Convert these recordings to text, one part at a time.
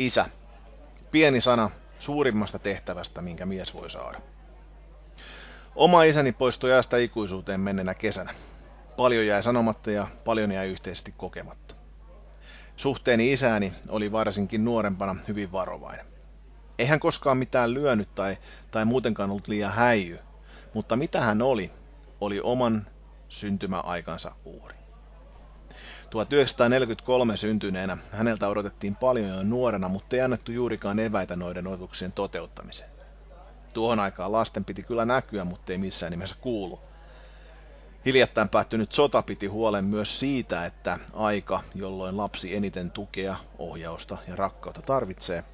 Isä. Pieni sana suurimmasta tehtävästä, minkä mies voi saada. Oma isäni poistui ajasta ikuisuuteen mennenä kesänä. Paljon jäi sanomatta ja paljon jäi yhteisesti kokematta. Suhteeni isääni oli varsinkin nuorempana hyvin varovainen. Ei hän koskaan mitään lyönyt tai, tai muutenkaan ollut liian häijy, mutta mitä hän oli, oli oman syntymäaikansa uhri. 1943 syntyneenä häneltä odotettiin paljon jo nuorena, mutta ei annettu juurikaan eväitä noiden odotuksien toteuttamiseen. Tuohon aikaan lasten piti kyllä näkyä, mutta ei missään nimessä kuulu. Hiljattain päättynyt sota piti huolen myös siitä, että aika, jolloin lapsi eniten tukea, ohjausta ja rakkautta tarvitsee,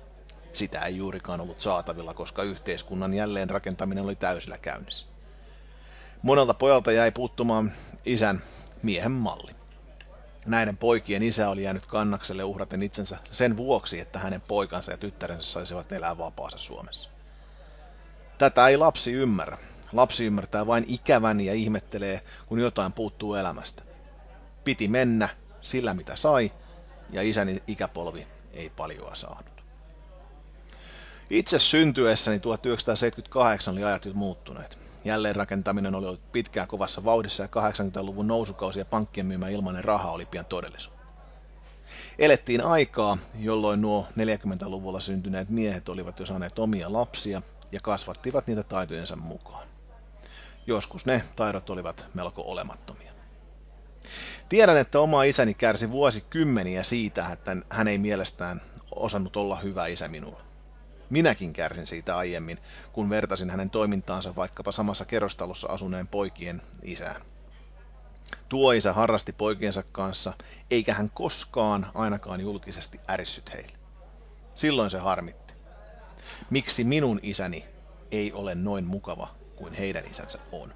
sitä ei juurikaan ollut saatavilla, koska yhteiskunnan jälleenrakentaminen oli täysillä käynnissä. Monelta pojalta jäi puuttumaan isän miehen malli. Näiden poikien isä oli jäänyt kannakselle uhraten itsensä sen vuoksi, että hänen poikansa ja tyttärensä saisivat elää vapaassa Suomessa. Tätä ei lapsi ymmärrä. Lapsi ymmärtää vain ikävän ja ihmettelee, kun jotain puuttuu elämästä. Piti mennä sillä mitä sai, ja isäni ikäpolvi ei paljoa saanut. Itse syntyessäni 1978 oli ajat jo muuttuneet. Jälleenrakentaminen oli ollut pitkään kovassa vauhdissa ja 80-luvun nousukausi ja pankkien myymä ilmainen raha oli pian todellisuutta. Elettiin aikaa, jolloin nuo 40-luvulla syntyneet miehet olivat jo saaneet omia lapsia ja kasvattivat niitä taitojensa mukaan. Joskus ne taidot olivat melko olemattomia. Tiedän, että oma isäni kärsi vuosikymmeniä siitä, että hän ei mielestään osannut olla hyvä isä minulle. Minäkin kärsin siitä aiemmin, kun vertasin hänen toimintaansa vaikkapa samassa kerrostalossa asuneen poikien isään. Tuo isä harrasti poikiensa kanssa, eikä hän koskaan ainakaan julkisesti ärissyt heille. Silloin se harmitti. Miksi minun isäni ei ole noin mukava kuin heidän isänsä on?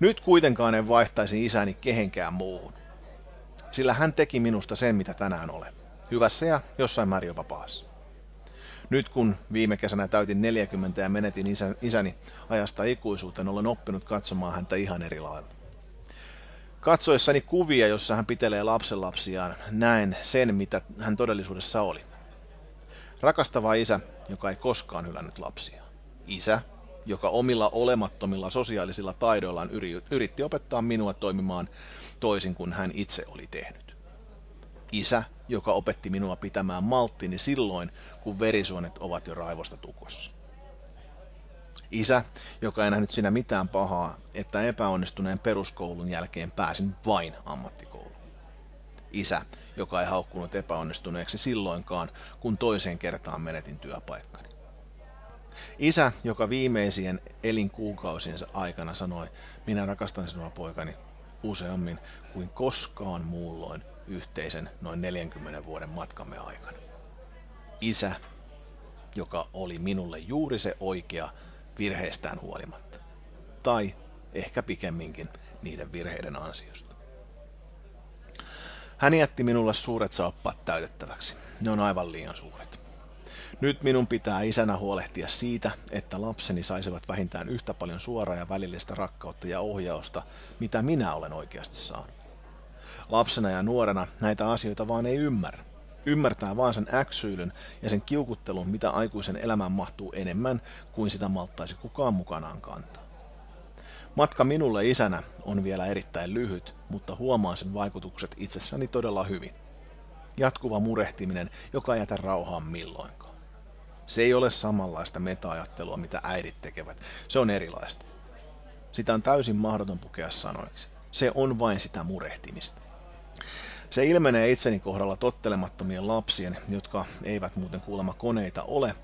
Nyt kuitenkaan en vaihtaisi isäni kehenkään muuhun, sillä hän teki minusta sen, mitä tänään olen. Hyvässä ja jossain määrin jopa pahassa. Nyt kun viime kesänä täytin 40 ja menetin isä, isäni ajasta ikuisuuteen, olen oppinut katsomaan häntä ihan eri lailla. Katsoessani kuvia, jossa hän pitelee lapsenlapsiaan, näen sen, mitä hän todellisuudessa oli. Rakastava isä, joka ei koskaan hylännyt lapsia. Isä, joka omilla olemattomilla sosiaalisilla taidoillaan yritti opettaa minua toimimaan toisin kuin hän itse oli tehnyt. Isä, joka opetti minua pitämään malttini silloin, kun verisuonet ovat jo raivosta tukossa. Isä, joka ei nähnyt sinä mitään pahaa, että epäonnistuneen peruskoulun jälkeen pääsin vain ammattikouluun. Isä, joka ei haukkunut epäonnistuneeksi silloinkaan, kun toiseen kertaan menetin työpaikkani. Isä, joka viimeisien elinkuukausiensa aikana sanoi, minä rakastan sinua poikani, useammin kuin koskaan muulloin yhteisen noin 40 vuoden matkamme aikana. Isä, joka oli minulle juuri se oikea virheistään huolimatta. Tai ehkä pikemminkin niiden virheiden ansiosta. Hän jätti minulle suuret saappaat täytettäväksi. Ne on aivan liian suuret. Nyt minun pitää isänä huolehtia siitä, että lapseni saisivat vähintään yhtä paljon suoraa ja välillistä rakkautta ja ohjausta, mitä minä olen oikeasti saanut. Lapsena ja nuorena näitä asioita vaan ei ymmärrä. Ymmärtää vaan sen äksyilyn ja sen kiukuttelun, mitä aikuisen elämään mahtuu enemmän kuin sitä malttaisi kukaan mukanaan kantaa. Matka minulle isänä on vielä erittäin lyhyt, mutta huomaan sen vaikutukset itsessäni todella hyvin. Jatkuva murehtiminen, joka ei jätä rauhaan milloinkaan. Se ei ole samanlaista meta-ajattelua, mitä äidit tekevät. Se on erilaista. Sitä on täysin mahdoton pukea sanoiksi. Se on vain sitä murehtimista. Se ilmenee itseni kohdalla tottelemattomien lapsien, jotka eivät muuten kuulemma koneita ole,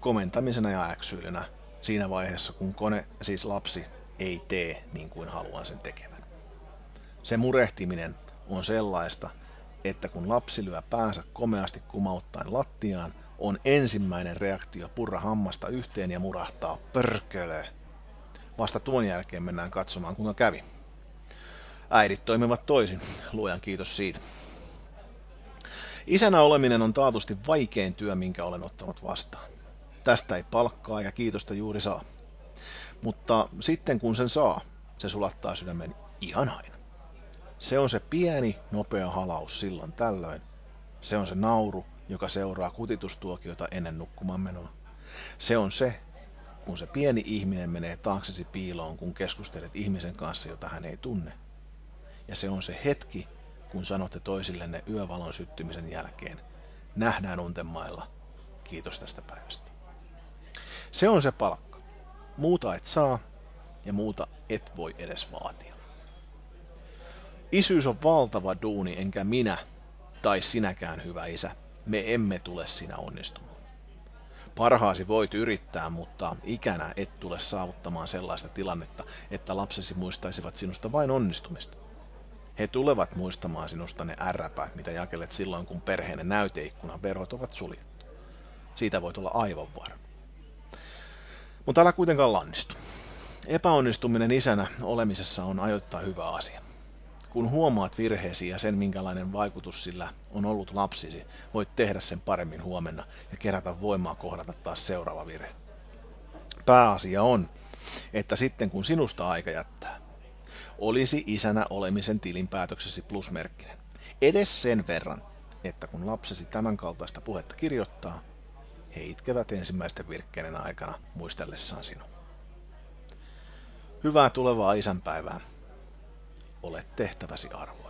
komentamisena ja äksyilynä siinä vaiheessa, kun kone, siis lapsi, ei tee niin kuin haluan sen tekevän. Se murehtiminen on sellaista, että kun lapsi lyö päänsä komeasti kumauttaen lattiaan, on ensimmäinen reaktio purra hammasta yhteen ja murahtaa pörkölö. Vasta tuon jälkeen mennään katsomaan, kuinka kävi. Äidit toimivat toisin, luojan kiitos siitä. Isänä oleminen on taatusti vaikein työ, minkä olen ottanut vastaan. Tästä ei palkkaa ja kiitosta juuri saa. Mutta sitten kun sen saa, se sulattaa sydämen ihan aina. Se on se pieni, nopea halaus silloin tällöin. Se on se nauru, joka seuraa kutitustuokiota ennen nukkumaan menoa. Se on se, kun se pieni ihminen menee taaksesi piiloon, kun keskustelet ihmisen kanssa, jota hän ei tunne. Ja se on se hetki, kun sanotte toisillenne yövalon syttymisen jälkeen, nähdään untemailla, kiitos tästä päivästä. Se on se palkka. Muuta et saa ja muuta et voi edes vaatia. Isyys on valtava duuni, enkä minä tai sinäkään hyvä isä, me emme tule sinä onnistumaan. Parhaasi voit yrittää, mutta ikänä et tule saavuttamaan sellaista tilannetta, että lapsesi muistaisivat sinusta vain onnistumista. He tulevat muistamaan sinusta ne ärräpäät, mitä jakelet silloin, kun perheen näyteikkunan verhot ovat suljettu. Siitä voit olla aivan varma. Mutta älä kuitenkaan lannistu. Epäonnistuminen isänä olemisessa on ajoittain hyvä asia. Kun huomaat virheesi ja sen, minkälainen vaikutus sillä on ollut lapsisi, voit tehdä sen paremmin huomenna ja kerätä voimaa kohdata taas seuraava virhe. Pääasia on, että sitten kun sinusta aika jättää, olisi isänä olemisen tilinpäätöksesi plusmerkkinen. Edes sen verran, että kun lapsesi tämän kaltaista puhetta kirjoittaa, he itkevät ensimmäisten virkkeiden aikana muistellessaan sinua. Hyvää tulevaa isänpäivää. Olet tehtäväsi arvoa.